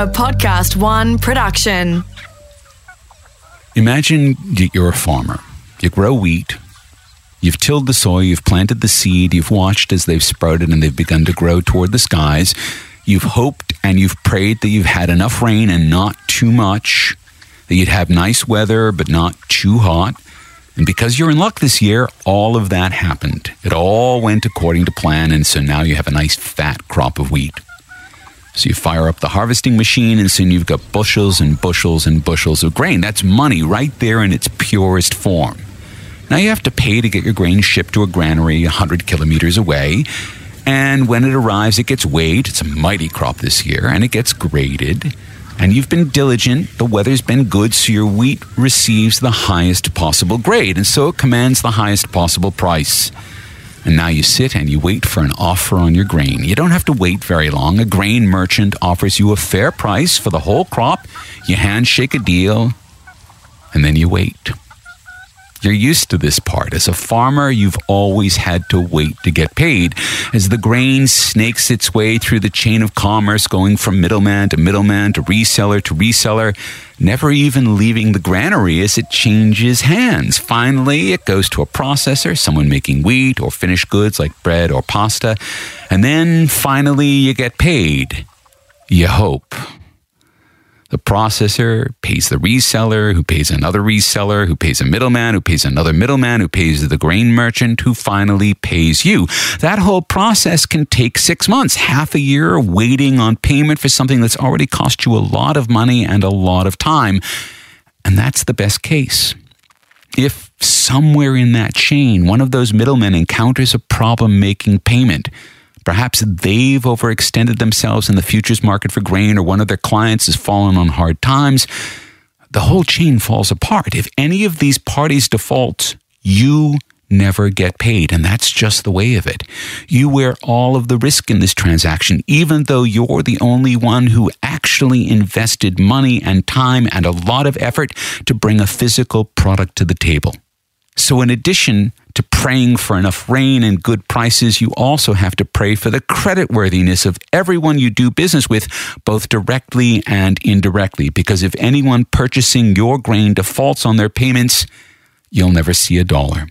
a Podcast One production. Imagine that you're a farmer. You grow wheat. You've tilled the soil, you've planted the seed, you've watched as they've sprouted and they've begun to grow toward the skies. You've hoped and you've prayed that you've had enough rain and not too much, that you'd have nice weather but not too hot. And because you're in luck this year, all of that happened. It all went according to plan, and so now you have a nice fat crop of wheat. So you fire up the harvesting machine, and soon you've got bushels and bushels and bushels of grain. That's money right there in its purest form. Now you have to pay to get your grain shipped to a granary 100 kilometers away. And when it arrives, it gets weighed. It's a mighty crop this year, and it gets graded. And you've been diligent, the weather's been good, so your wheat receives the highest possible grade, and so it commands the highest possible price. And now you sit and you wait for an offer on your grain. You don't have to wait very long. A grain merchant offers you a fair price for the whole crop. You handshake a deal, and then you wait. You're used to this part. As a farmer, you've always had to wait to get paid. As the grain snakes its way through the chain of commerce, going from middleman to middleman to reseller to reseller, never even leaving the granary as it changes hands. Finally, it goes to a processor, someone making wheat or finished goods like bread or pasta. And then finally, you get paid. You hope. The processor pays the reseller, who pays another reseller, who pays a middleman, who pays another middleman, who pays the grain merchant, who finally pays you. That whole process can take six months, half a year waiting on payment for something that's already cost you a lot of money and a lot of time. And that's the best case. If somewhere in that chain, one of those middlemen encounters a problem making payment, Perhaps they've overextended themselves in the futures market for grain, or one of their clients has fallen on hard times. The whole chain falls apart. If any of these parties defaults, you never get paid. And that's just the way of it. You wear all of the risk in this transaction, even though you're the only one who actually invested money and time and a lot of effort to bring a physical product to the table. So, in addition to praying for enough rain and good prices, you also have to pray for the creditworthiness of everyone you do business with, both directly and indirectly. Because if anyone purchasing your grain defaults on their payments, you'll never see a dollar.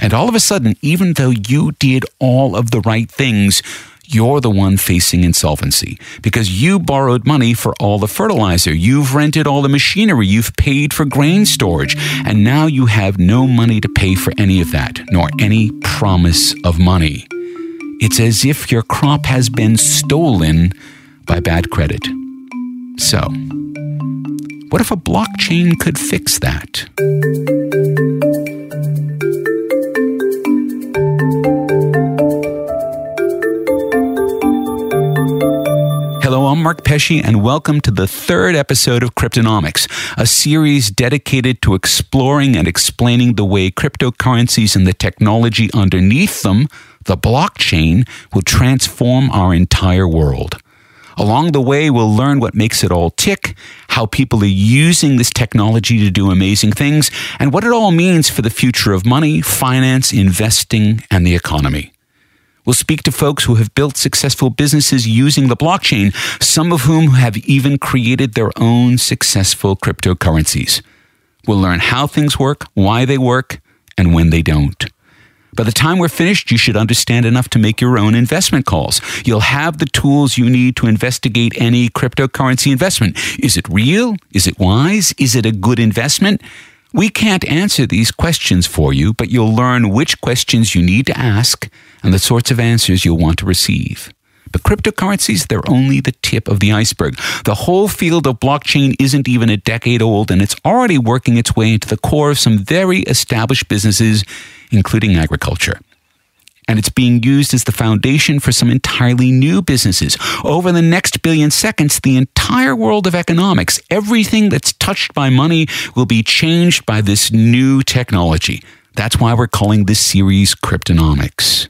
And all of a sudden, even though you did all of the right things, you're the one facing insolvency because you borrowed money for all the fertilizer, you've rented all the machinery, you've paid for grain storage, and now you have no money to pay for any of that, nor any promise of money. It's as if your crop has been stolen by bad credit. So, what if a blockchain could fix that? Mark Pesce, and welcome to the third episode of Cryptonomics, a series dedicated to exploring and explaining the way cryptocurrencies and the technology underneath them, the blockchain, will transform our entire world. Along the way, we'll learn what makes it all tick, how people are using this technology to do amazing things, and what it all means for the future of money, finance, investing, and the economy. We'll speak to folks who have built successful businesses using the blockchain, some of whom have even created their own successful cryptocurrencies. We'll learn how things work, why they work, and when they don't. By the time we're finished, you should understand enough to make your own investment calls. You'll have the tools you need to investigate any cryptocurrency investment. Is it real? Is it wise? Is it a good investment? We can't answer these questions for you, but you'll learn which questions you need to ask and the sorts of answers you'll want to receive. But cryptocurrencies, they're only the tip of the iceberg. The whole field of blockchain isn't even a decade old, and it's already working its way into the core of some very established businesses, including agriculture. And it's being used as the foundation for some entirely new businesses. Over the next billion seconds, the entire world of economics, everything that's touched by money, will be changed by this new technology. That's why we're calling this series Cryptonomics.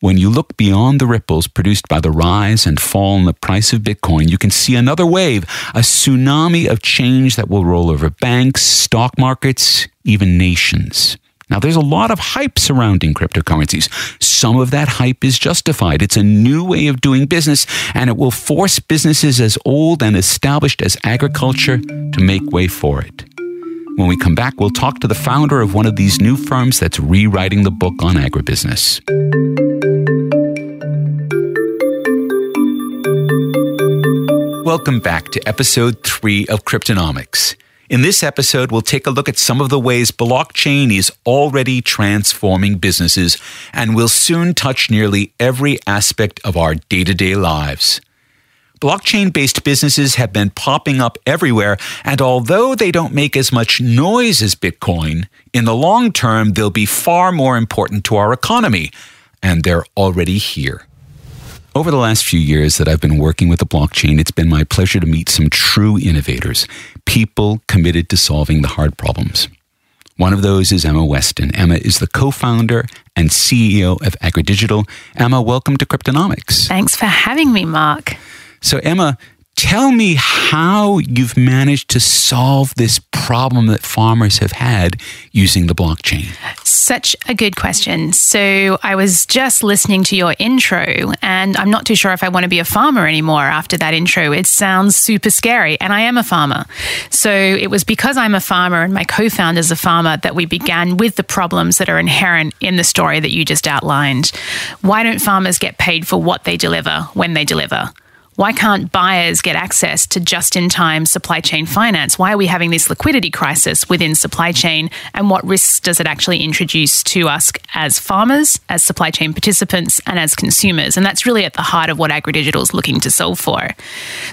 When you look beyond the ripples produced by the rise and fall in the price of Bitcoin, you can see another wave, a tsunami of change that will roll over banks, stock markets, even nations. Now, there's a lot of hype surrounding cryptocurrencies. Some of that hype is justified. It's a new way of doing business, and it will force businesses as old and established as agriculture to make way for it. When we come back, we'll talk to the founder of one of these new firms that's rewriting the book on agribusiness. Welcome back to episode three of Cryptonomics. In this episode, we'll take a look at some of the ways blockchain is already transforming businesses and will soon touch nearly every aspect of our day to day lives. Blockchain based businesses have been popping up everywhere, and although they don't make as much noise as Bitcoin, in the long term, they'll be far more important to our economy, and they're already here. Over the last few years that I've been working with the blockchain, it's been my pleasure to meet some true innovators, people committed to solving the hard problems. One of those is Emma Weston. Emma is the co founder and CEO of AgriDigital. Emma, welcome to Cryptonomics. Thanks for having me, Mark. So, Emma, tell me how you've managed to solve this problem that farmers have had using the blockchain? Such a good question. So, I was just listening to your intro, and I'm not too sure if I want to be a farmer anymore after that intro. It sounds super scary, and I am a farmer. So, it was because I'm a farmer and my co founder is a farmer that we began with the problems that are inherent in the story that you just outlined. Why don't farmers get paid for what they deliver when they deliver? Why can't buyers get access to just in time supply chain finance? Why are we having this liquidity crisis within supply chain? And what risks does it actually introduce to us as farmers, as supply chain participants, and as consumers? And that's really at the heart of what AgriDigital is looking to solve for.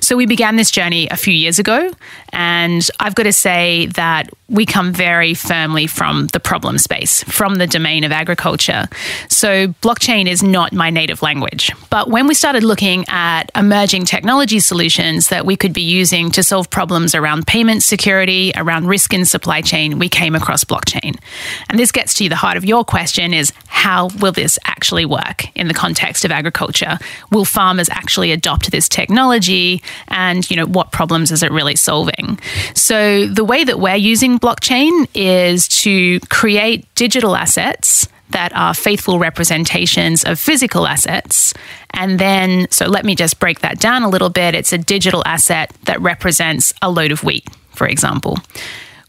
So we began this journey a few years ago. And I've got to say that we come very firmly from the problem space, from the domain of agriculture. So blockchain is not my native language. But when we started looking at emerging emerging technology solutions that we could be using to solve problems around payment security, around risk in supply chain, we came across blockchain. And this gets to the heart of your question is how will this actually work in the context of agriculture? Will farmers actually adopt this technology and, you know, what problems is it really solving? So the way that we're using blockchain is to create digital assets that are faithful representations of physical assets. And then, so let me just break that down a little bit. It's a digital asset that represents a load of wheat, for example.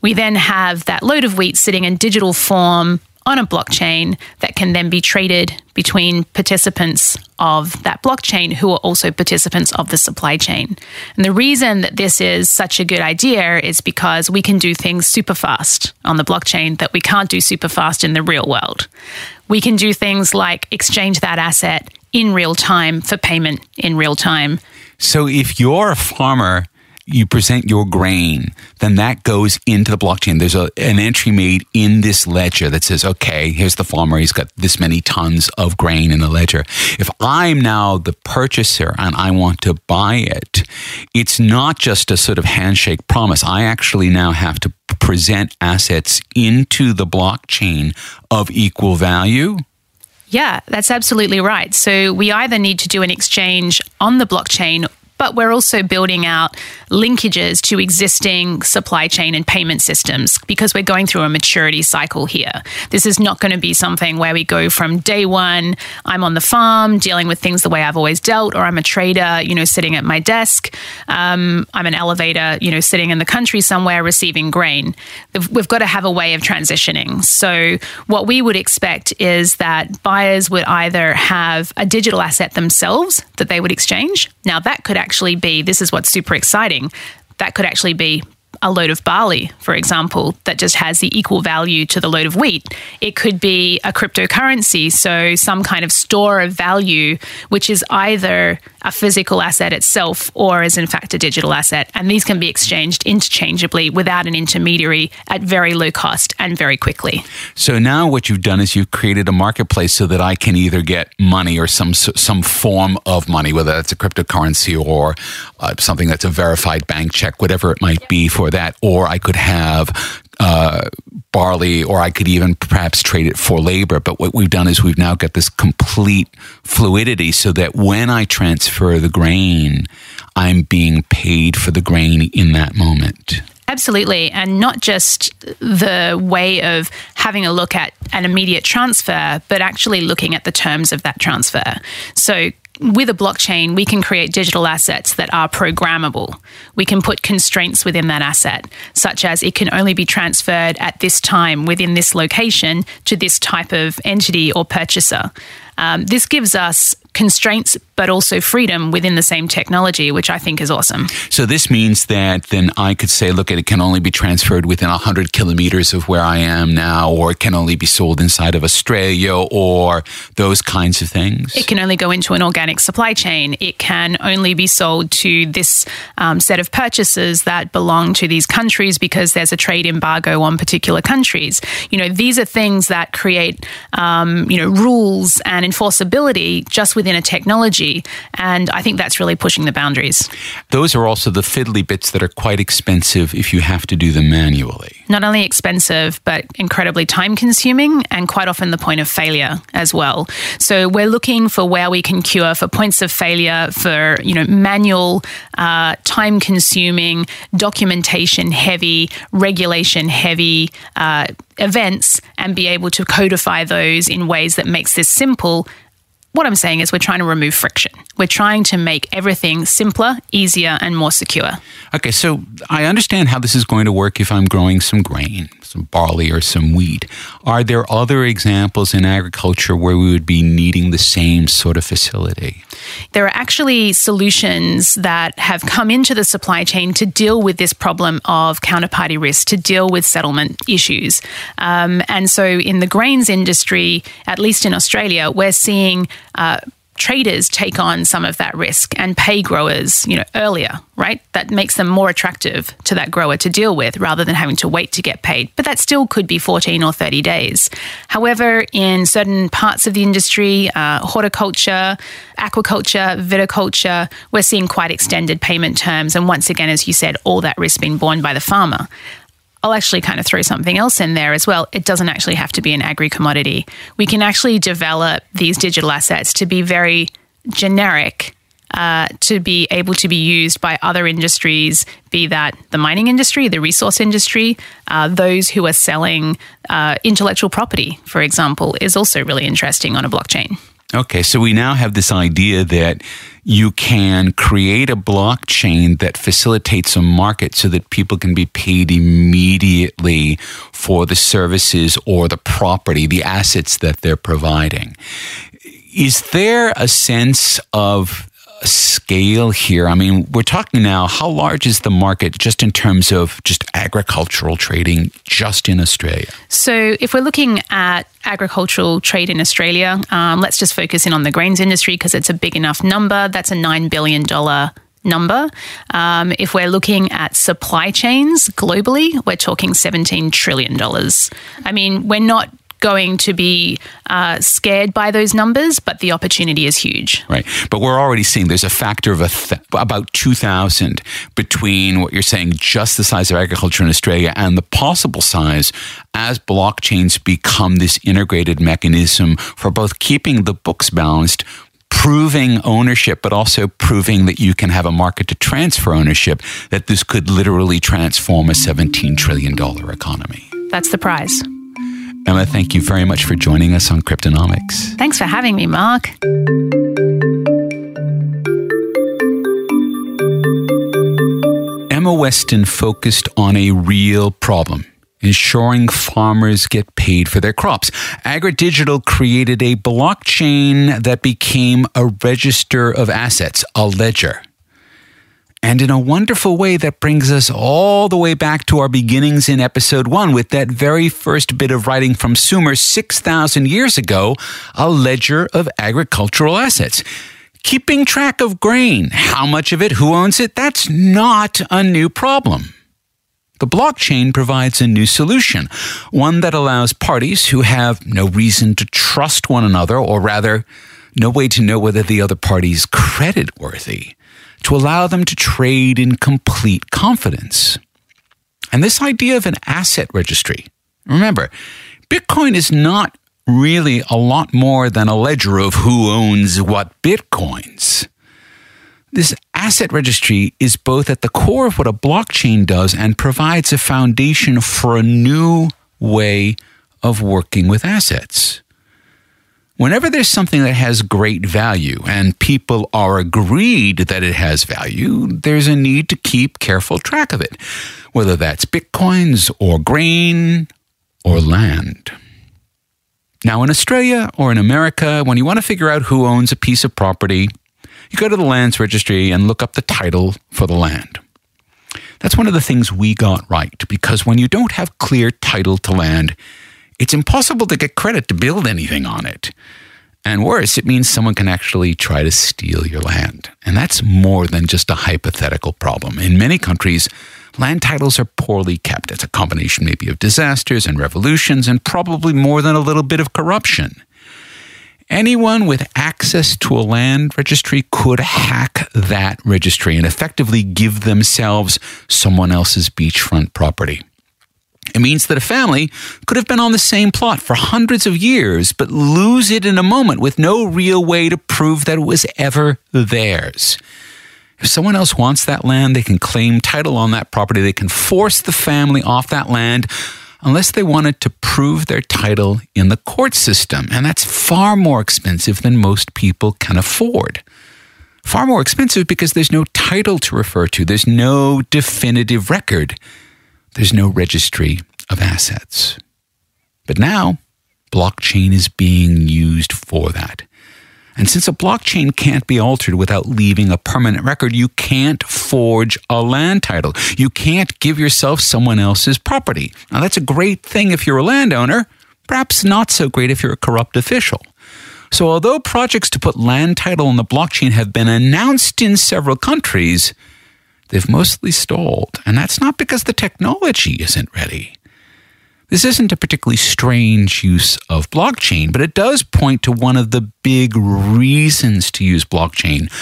We then have that load of wheat sitting in digital form on a blockchain that can then be traded between participants of that blockchain who are also participants of the supply chain. And the reason that this is such a good idea is because we can do things super fast on the blockchain that we can't do super fast in the real world. We can do things like exchange that asset in real time for payment in real time. So if you're a farmer you present your grain, then that goes into the blockchain. There's a, an entry made in this ledger that says, okay, here's the farmer. He's got this many tons of grain in the ledger. If I'm now the purchaser and I want to buy it, it's not just a sort of handshake promise. I actually now have to present assets into the blockchain of equal value. Yeah, that's absolutely right. So we either need to do an exchange on the blockchain but we're also building out linkages to existing supply chain and payment systems because we're going through a maturity cycle here. This is not going to be something where we go from day one, I'm on the farm dealing with things the way I've always dealt, or I'm a trader, you know, sitting at my desk. Um, I'm an elevator, you know, sitting in the country somewhere receiving grain. We've got to have a way of transitioning. So, what we would expect is that buyers would either have a digital asset themselves that they would exchange. Now, that could actually actually be this is what's super exciting. That could actually be a load of barley, for example, that just has the equal value to the load of wheat. It could be a cryptocurrency, so some kind of store of value, which is either a physical asset itself or is in fact a digital asset. And these can be exchanged interchangeably without an intermediary at very low cost and very quickly. So now what you've done is you've created a marketplace so that I can either get money or some some form of money, whether that's a cryptocurrency or uh, something that's a verified bank check, whatever it might be for that, or I could have uh, barley, or I could even perhaps trade it for labor. But what we've done is we've now got this complete fluidity so that when I transfer the grain, I'm being paid for the grain in that moment. Absolutely. And not just the way of having a look at an immediate transfer, but actually looking at the terms of that transfer. So, with a blockchain, we can create digital assets that are programmable. We can put constraints within that asset, such as it can only be transferred at this time within this location to this type of entity or purchaser. Um, this gives us constraints, but also freedom within the same technology, which I think is awesome. So this means that then I could say, look, it can only be transferred within 100 kilometers of where I am now, or it can only be sold inside of Australia, or those kinds of things. It can only go into an organic supply chain. It can only be sold to this um, set of purchases that belong to these countries because there's a trade embargo on particular countries. You know, these are things that create, um, you know, rules and enforceability just within a technology. And I think that's really pushing the boundaries. Those are also the fiddly bits that are quite expensive if you have to do them manually. Not only expensive, but incredibly time consuming and quite often the point of failure as well. So we're looking for where we can cure for points of failure, for, you know, manual, uh, time consuming, documentation heavy, regulation heavy, uh, events and be able to codify those in ways that makes this simple what I'm saying is we're trying to remove friction. We're trying to make everything simpler, easier, and more secure. Okay, so I understand how this is going to work if I'm growing some grain, some barley, or some wheat. Are there other examples in agriculture where we would be needing the same sort of facility? There are actually solutions that have come into the supply chain to deal with this problem of counterparty risk, to deal with settlement issues. Um, and so, in the grains industry, at least in Australia, we're seeing uh, traders take on some of that risk and pay growers, you know, earlier, right? That makes them more attractive to that grower to deal with rather than having to wait to get paid. But that still could be 14 or 30 days. However, in certain parts of the industry, uh, horticulture, aquaculture, viticulture, we're seeing quite extended payment terms. And once again, as you said, all that risk being borne by the farmer. I'll actually kind of throw something else in there as well. It doesn't actually have to be an agri commodity. We can actually develop these digital assets to be very generic. Uh, to be able to be used by other industries, be that the mining industry, the resource industry, uh, those who are selling uh, intellectual property, for example, is also really interesting on a blockchain. Okay, so we now have this idea that you can create a blockchain that facilitates a market so that people can be paid immediately for the services or the property, the assets that they're providing. Is there a sense of scale here? I mean, we're talking now, how large is the market just in terms of just agricultural trading just in Australia? So, if we're looking at agricultural trade in Australia, um, let's just focus in on the grains industry because it's a big enough number. That's a $9 billion number. Um, if we're looking at supply chains globally, we're talking $17 trillion. I mean, we're not going to be uh, scared by those numbers, but the opportunity is huge. Right. But we're already seeing there's a factor of a th- about 2,000 between what you're saying, just the size of agriculture in Australia, and the possible size as blockchains become this integrated mechanism for both keeping the books balanced proving ownership, but also proving that you can have a market to transfer ownership, that this could literally transform a $17 trillion economy. That's the prize. Emma, thank you very much for joining us on Cryptonomics. Thanks for having me, Mark. Emma Weston focused on a real problem ensuring farmers get paid for their crops. AgriDigital created a blockchain that became a register of assets, a ledger. And in a wonderful way, that brings us all the way back to our beginnings in episode one with that very first bit of writing from Sumer 6,000 years ago, a ledger of agricultural assets. Keeping track of grain, how much of it, who owns it, that's not a new problem. The blockchain provides a new solution, one that allows parties who have no reason to trust one another, or rather, no way to know whether the other party is credit worthy to allow them to trade in complete confidence. And this idea of an asset registry, remember, Bitcoin is not really a lot more than a ledger of who owns what Bitcoins. This asset registry is both at the core of what a blockchain does and provides a foundation for a new way of working with assets. Whenever there's something that has great value and people are agreed that it has value, there's a need to keep careful track of it, whether that's bitcoins or grain or land. Now, in Australia or in America, when you want to figure out who owns a piece of property, you go to the lands registry and look up the title for the land. That's one of the things we got right because when you don't have clear title to land, it's impossible to get credit to build anything on it. And worse, it means someone can actually try to steal your land. And that's more than just a hypothetical problem. In many countries, land titles are poorly kept. It's a combination maybe of disasters and revolutions and probably more than a little bit of corruption. Anyone with access to a land registry could hack that registry and effectively give themselves someone else's beachfront property. It means that a family could have been on the same plot for hundreds of years, but lose it in a moment with no real way to prove that it was ever theirs. If someone else wants that land, they can claim title on that property. They can force the family off that land unless they wanted to prove their title in the court system. And that's far more expensive than most people can afford. Far more expensive because there's no title to refer to, there's no definitive record. There's no registry of assets. But now, blockchain is being used for that. And since a blockchain can't be altered without leaving a permanent record, you can't forge a land title. You can't give yourself someone else's property. Now, that's a great thing if you're a landowner, perhaps not so great if you're a corrupt official. So, although projects to put land title on the blockchain have been announced in several countries, they've mostly stalled. And that's not because the technology isn't ready. This isn't a particularly strange use of blockchain, but it does point to one of the big reasons to use blockchain.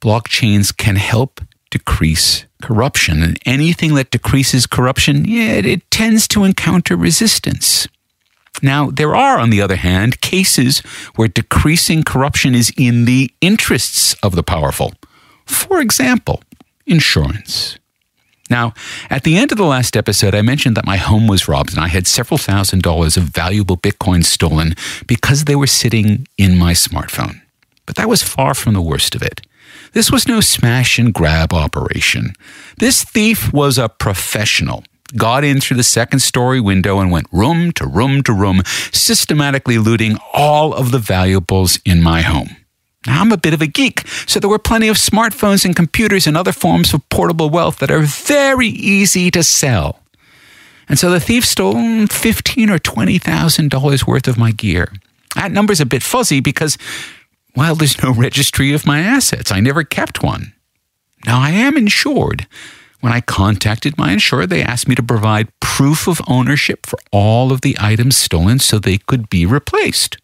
Blockchains can help decrease corruption, and anything that decreases corruption, yeah, it, it tends to encounter resistance. Now, there are, on the other hand, cases where decreasing corruption is in the interests of the powerful. For example, insurance. Now, at the end of the last episode, I mentioned that my home was robbed and I had several thousand dollars of valuable Bitcoin stolen because they were sitting in my smartphone. But that was far from the worst of it. This was no smash and grab operation. This thief was a professional. Got in through the second story window and went room to room to room, systematically looting all of the valuables in my home. Now, I'm a bit of a geek, so there were plenty of smartphones and computers and other forms of portable wealth that are very easy to sell. And so the thief stole fifteen or twenty thousand dollars worth of my gear. That number's a bit fuzzy because, well, there's no registry of my assets. I never kept one. Now I am insured. When I contacted my insurer, they asked me to provide proof of ownership for all of the items stolen so they could be replaced.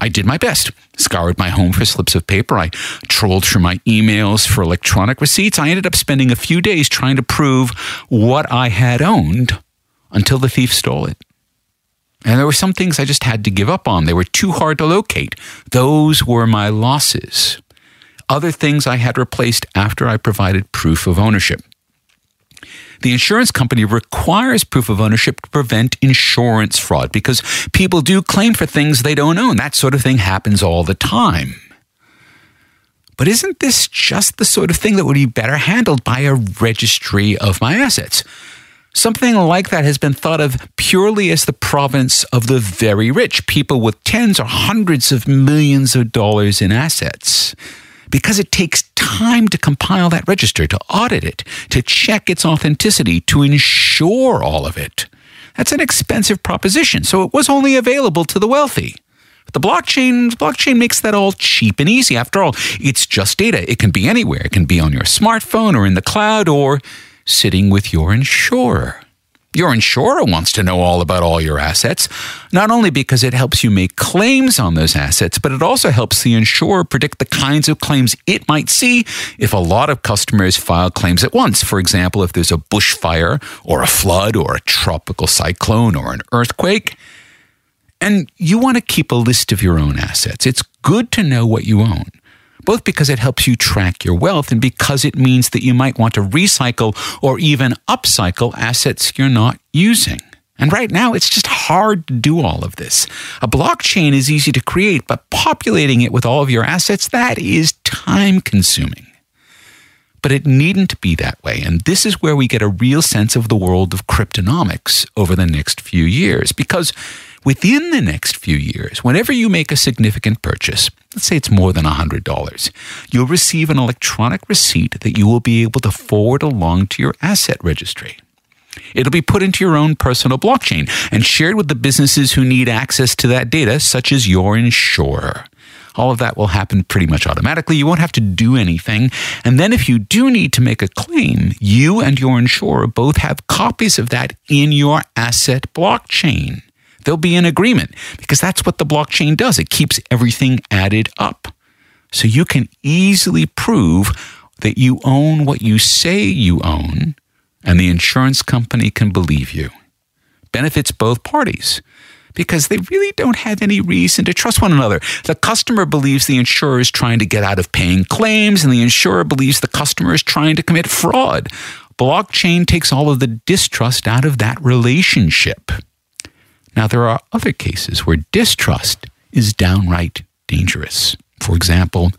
I did my best. Scoured my home for slips of paper. I trolled through my emails for electronic receipts. I ended up spending a few days trying to prove what I had owned until the thief stole it. And there were some things I just had to give up on. They were too hard to locate. Those were my losses. Other things I had replaced after I provided proof of ownership. The insurance company requires proof of ownership to prevent insurance fraud because people do claim for things they don't own. That sort of thing happens all the time. But isn't this just the sort of thing that would be better handled by a registry of my assets? Something like that has been thought of purely as the province of the very rich, people with tens or hundreds of millions of dollars in assets because it takes time to compile that register, to audit it, to check its authenticity, to ensure all of it. That's an expensive proposition, so it was only available to the wealthy. But the blockchain, blockchain makes that all cheap and easy. After all, it's just data. It can be anywhere. It can be on your smartphone or in the cloud or sitting with your insurer. Your insurer wants to know all about all your assets, not only because it helps you make claims on those assets, but it also helps the insurer predict the kinds of claims it might see if a lot of customers file claims at once. For example, if there's a bushfire or a flood or a tropical cyclone or an earthquake. And you want to keep a list of your own assets. It's good to know what you own. Both because it helps you track your wealth and because it means that you might want to recycle or even upcycle assets you're not using. And right now, it's just hard to do all of this. A blockchain is easy to create, but populating it with all of your assets, that is time consuming. But it needn't be that way. And this is where we get a real sense of the world of cryptonomics over the next few years. Because within the next few years, whenever you make a significant purchase, let's say it's more than $100, you'll receive an electronic receipt that you will be able to forward along to your asset registry. It'll be put into your own personal blockchain and shared with the businesses who need access to that data, such as your insurer. All of that will happen pretty much automatically. You won't have to do anything. And then, if you do need to make a claim, you and your insurer both have copies of that in your asset blockchain. There'll be an agreement because that's what the blockchain does. It keeps everything added up. So you can easily prove that you own what you say you own and the insurance company can believe you. Benefits both parties because they really don't have any reason to trust one another. The customer believes the insurer is trying to get out of paying claims, and the insurer believes the customer is trying to commit fraud. Blockchain takes all of the distrust out of that relationship. Now, there are other cases where distrust is downright dangerous. For example,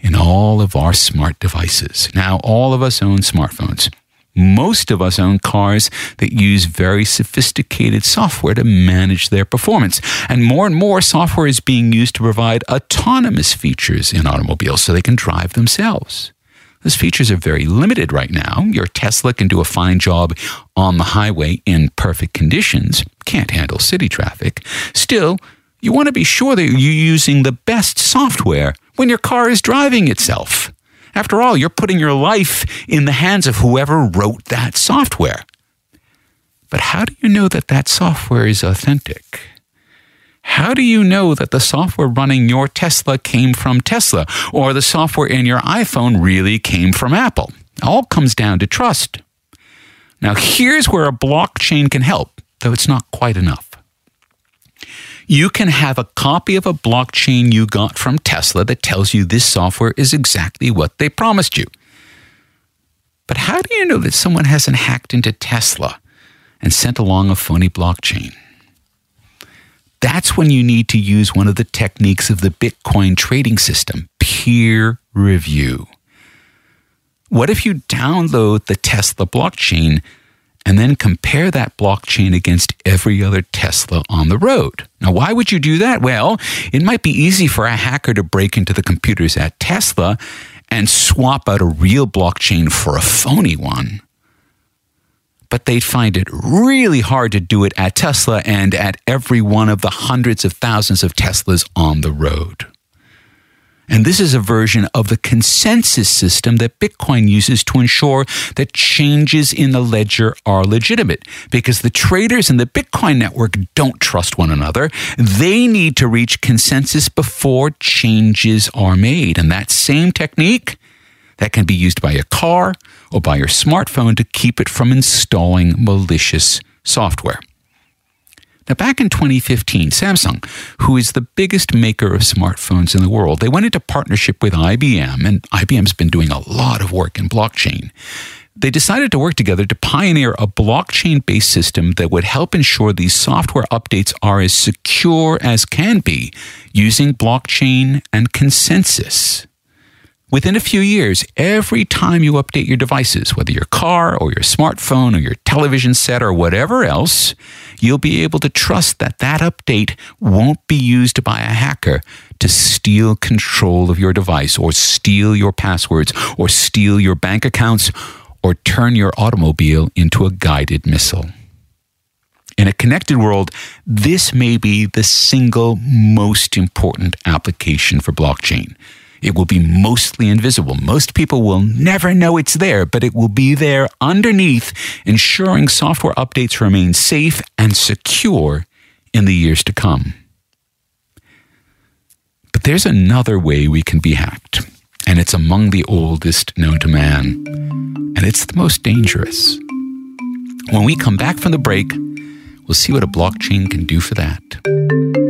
in all of our smart devices. Now, all of us own smartphones. Most of us own cars that use very sophisticated software to manage their performance. And more and more software is being used to provide autonomous features in automobiles so they can drive themselves. Those features are very limited right now. Your Tesla can do a fine job on the highway in perfect conditions, can't handle city traffic. Still, you want to be sure that you're using the best software when your car is driving itself. After all, you're putting your life in the hands of whoever wrote that software. But how do you know that that software is authentic? How do you know that the software running your Tesla came from Tesla or the software in your iPhone really came from Apple? All comes down to trust. Now, here's where a blockchain can help, though it's not quite enough you can have a copy of a blockchain you got from Tesla that tells you this software is exactly what they promised you. But how do you know that someone hasn't hacked into Tesla and sent along a phony blockchain? That's when you need to use one of the techniques of the Bitcoin trading system peer review. What if you download the Tesla blockchain and then compare that blockchain against every other Tesla on the road. Now, why would you do that? Well, it might be easy for a hacker to break into the computers at Tesla and swap out a real blockchain for a phony one. But they'd find it really hard to do it at Tesla and at every one of the hundreds of thousands of Teslas on the road. And this is a version of the consensus system that Bitcoin uses to ensure that changes in the ledger are legitimate because the traders in the Bitcoin network don't trust one another. They need to reach consensus before changes are made. And that same technique that can be used by a car or by your smartphone to keep it from installing malicious software. Now, back in 2015, Samsung, who is the biggest maker of smartphones in the world, they went into partnership with IBM, and IBM's been doing a lot of work in blockchain. They decided to work together to pioneer a blockchain based system that would help ensure these software updates are as secure as can be using blockchain and consensus. Within a few years, every time you update your devices, whether your car or your smartphone or your television set or whatever else, you'll be able to trust that that update won't be used by a hacker to steal control of your device or steal your passwords or steal your bank accounts or turn your automobile into a guided missile. In a connected world, this may be the single most important application for blockchain. It will be mostly invisible. Most people will never know it's there, but it will be there underneath, ensuring software updates remain safe and secure in the years to come. But there's another way we can be hacked, and it's among the oldest known to man, and it's the most dangerous. When we come back from the break, we'll see what a blockchain can do for that.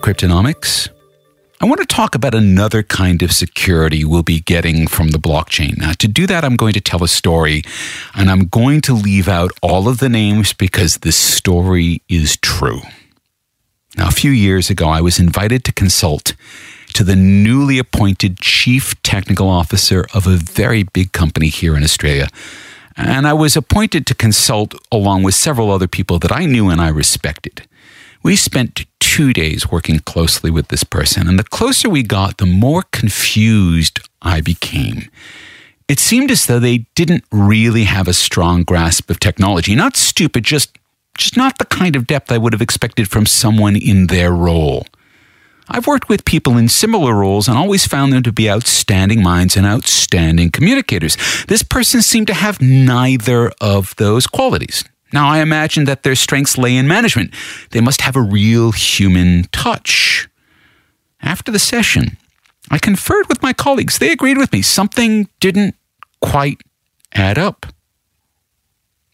Cryptonomics. I want to talk about another kind of security we'll be getting from the blockchain. Now, to do that, I'm going to tell a story, and I'm going to leave out all of the names because this story is true. Now, a few years ago, I was invited to consult to the newly appointed chief technical officer of a very big company here in Australia. And I was appointed to consult along with several other people that I knew and I respected. We spent two days working closely with this person, and the closer we got, the more confused I became. It seemed as though they didn't really have a strong grasp of technology. Not stupid, just, just not the kind of depth I would have expected from someone in their role. I've worked with people in similar roles and always found them to be outstanding minds and outstanding communicators. This person seemed to have neither of those qualities. Now, I imagine that their strengths lay in management. They must have a real human touch. After the session, I conferred with my colleagues. They agreed with me. Something didn't quite add up.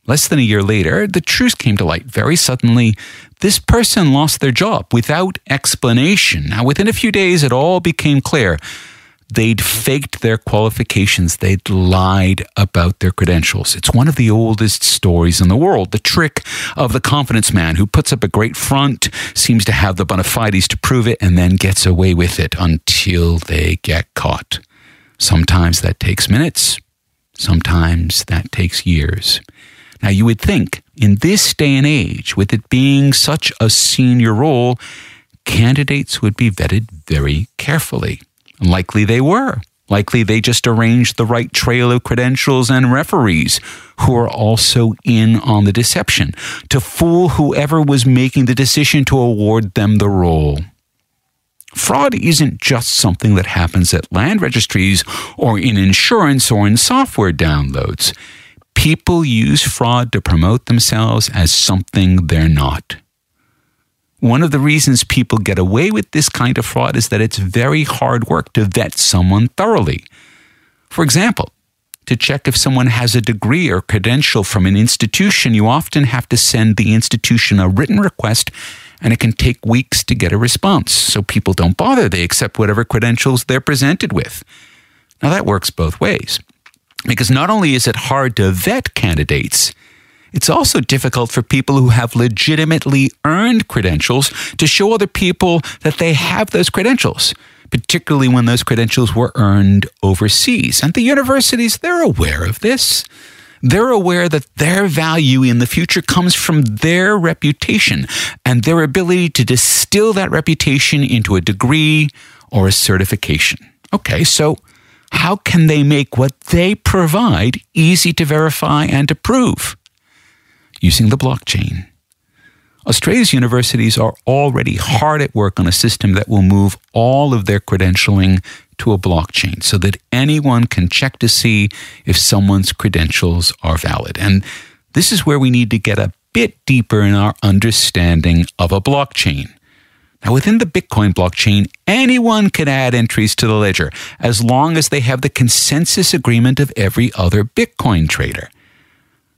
Less than a year later, the truth came to light. Very suddenly, this person lost their job without explanation. Now, within a few days, it all became clear. They'd faked their qualifications. They'd lied about their credentials. It's one of the oldest stories in the world. The trick of the confidence man who puts up a great front, seems to have the bona fides to prove it, and then gets away with it until they get caught. Sometimes that takes minutes. Sometimes that takes years. Now, you would think in this day and age, with it being such a senior role, candidates would be vetted very carefully. Likely they were. Likely they just arranged the right trail of credentials and referees who are also in on the deception to fool whoever was making the decision to award them the role. Fraud isn't just something that happens at land registries or in insurance or in software downloads. People use fraud to promote themselves as something they're not. One of the reasons people get away with this kind of fraud is that it's very hard work to vet someone thoroughly. For example, to check if someone has a degree or credential from an institution, you often have to send the institution a written request and it can take weeks to get a response. So people don't bother. They accept whatever credentials they're presented with. Now that works both ways because not only is it hard to vet candidates, it's also difficult for people who have legitimately earned credentials to show other people that they have those credentials, particularly when those credentials were earned overseas. And the universities, they're aware of this. They're aware that their value in the future comes from their reputation and their ability to distill that reputation into a degree or a certification. Okay, so how can they make what they provide easy to verify and to prove? Using the blockchain. Australia's universities are already hard at work on a system that will move all of their credentialing to a blockchain so that anyone can check to see if someone's credentials are valid. And this is where we need to get a bit deeper in our understanding of a blockchain. Now, within the Bitcoin blockchain, anyone can add entries to the ledger as long as they have the consensus agreement of every other Bitcoin trader.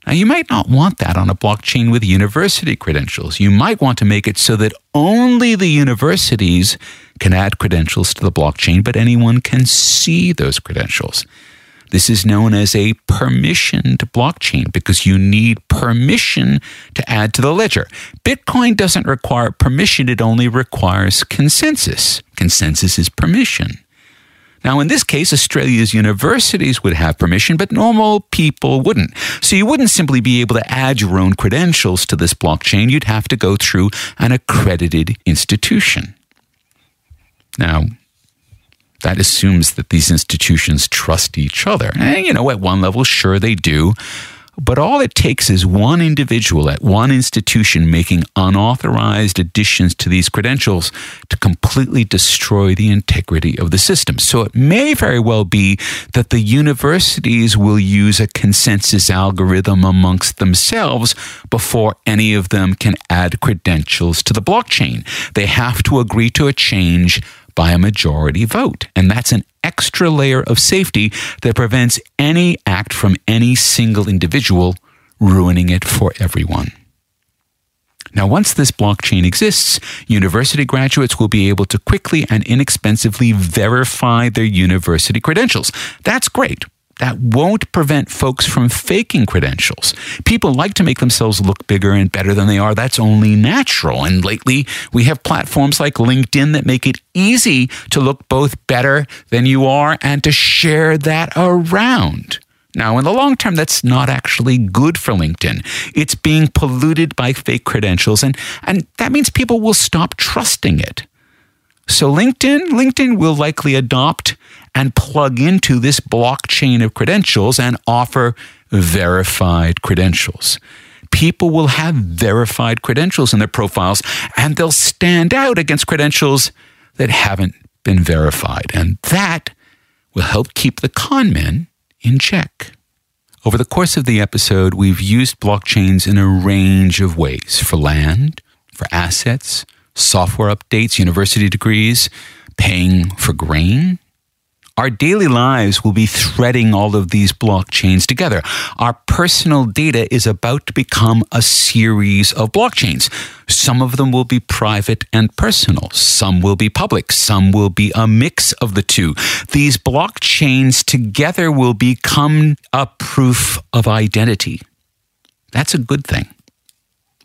Now, you might not want that on a blockchain with university credentials. You might want to make it so that only the universities can add credentials to the blockchain, but anyone can see those credentials. This is known as a permissioned blockchain because you need permission to add to the ledger. Bitcoin doesn't require permission, it only requires consensus. Consensus is permission. Now, in this case, Australia's universities would have permission, but normal people wouldn't. So you wouldn't simply be able to add your own credentials to this blockchain. You'd have to go through an accredited institution. Now, that assumes that these institutions trust each other. And, you know, at one level, sure they do. But all it takes is one individual at one institution making unauthorized additions to these credentials to completely destroy the integrity of the system. So it may very well be that the universities will use a consensus algorithm amongst themselves before any of them can add credentials to the blockchain. They have to agree to a change by a majority vote. And that's an extra layer of safety that prevents any act from any single individual ruining it for everyone. Now, once this blockchain exists, university graduates will be able to quickly and inexpensively verify their university credentials. That's great. That won't prevent folks from faking credentials. People like to make themselves look bigger and better than they are. That's only natural. And lately, we have platforms like LinkedIn that make it easy to look both better than you are and to share that around. Now, in the long term, that's not actually good for LinkedIn. It's being polluted by fake credentials, and, and that means people will stop trusting it. So, LinkedIn, LinkedIn will likely adopt and plug into this blockchain of credentials and offer verified credentials. People will have verified credentials in their profiles, and they'll stand out against credentials that haven't been verified. And that will help keep the con men in check. Over the course of the episode, we've used blockchains in a range of ways for land, for assets, software updates, university degrees, paying for grain, our daily lives will be threading all of these blockchains together. Our personal data is about to become a series of blockchains. Some of them will be private and personal. Some will be public. Some will be a mix of the two. These blockchains together will become a proof of identity. That's a good thing.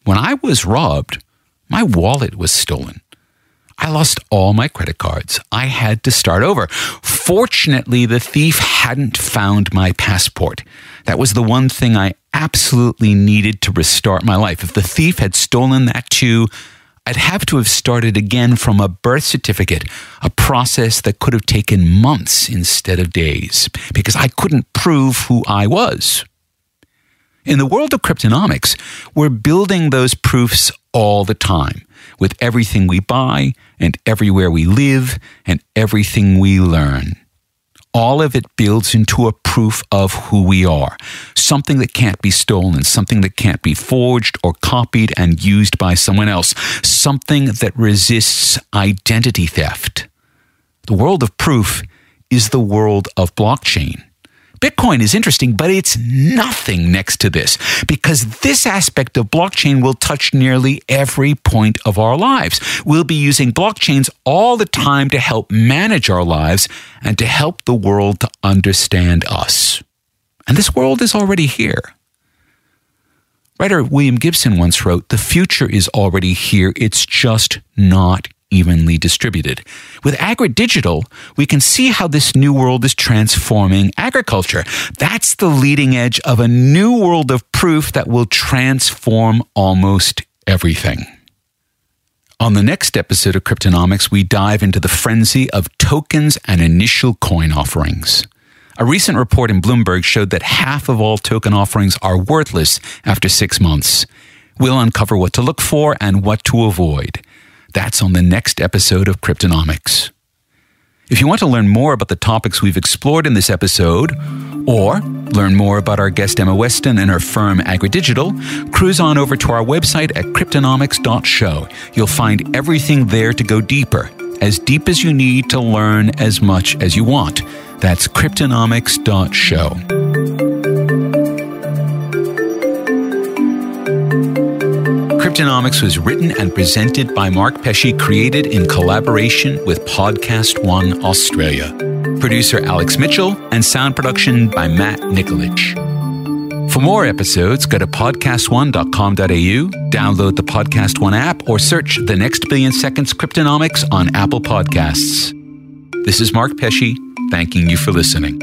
When I was robbed, my wallet was stolen. I lost all my credit cards. I had to start over. Fortunately, the thief hadn't found my passport. That was the one thing I absolutely needed to restart my life. If the thief had stolen that too, I'd have to have started again from a birth certificate, a process that could have taken months instead of days, because I couldn't prove who I was. In the world of cryptonomics, we're building those proofs all the time with everything we buy and everywhere we live and everything we learn. All of it builds into a proof of who we are, something that can't be stolen, something that can't be forged or copied and used by someone else, something that resists identity theft. The world of proof is the world of blockchain. Bitcoin is interesting, but it's nothing next to this because this aspect of blockchain will touch nearly every point of our lives. We'll be using blockchains all the time to help manage our lives and to help the world to understand us. And this world is already here. Writer William Gibson once wrote, The future is already here, it's just not evenly distributed. With AgriDigital, we can see how this new world is transforming agriculture. That's the leading edge of a new world of proof that will transform almost everything. On the next episode of Cryptonomics, we dive into the frenzy of tokens and initial coin offerings. A recent report in Bloomberg showed that half of all token offerings are worthless after six months. We'll uncover what to look for and what to avoid. That's on the next episode of Cryptonomics. If you want to learn more about the topics we've explored in this episode, or learn more about our guest Emma Weston and her firm AgriDigital, cruise on over to our website at cryptonomics.show. You'll find everything there to go deeper, as deep as you need to learn as much as you want. That's cryptonomics.show. Cryptonomics was written and presented by Mark Pesce, created in collaboration with Podcast One Australia. Producer Alex Mitchell and sound production by Matt Nikolic. For more episodes, go to podcastone.com.au, download the Podcast One app, or search The Next Billion Seconds Cryptonomics on Apple Podcasts. This is Mark Pesce, thanking you for listening.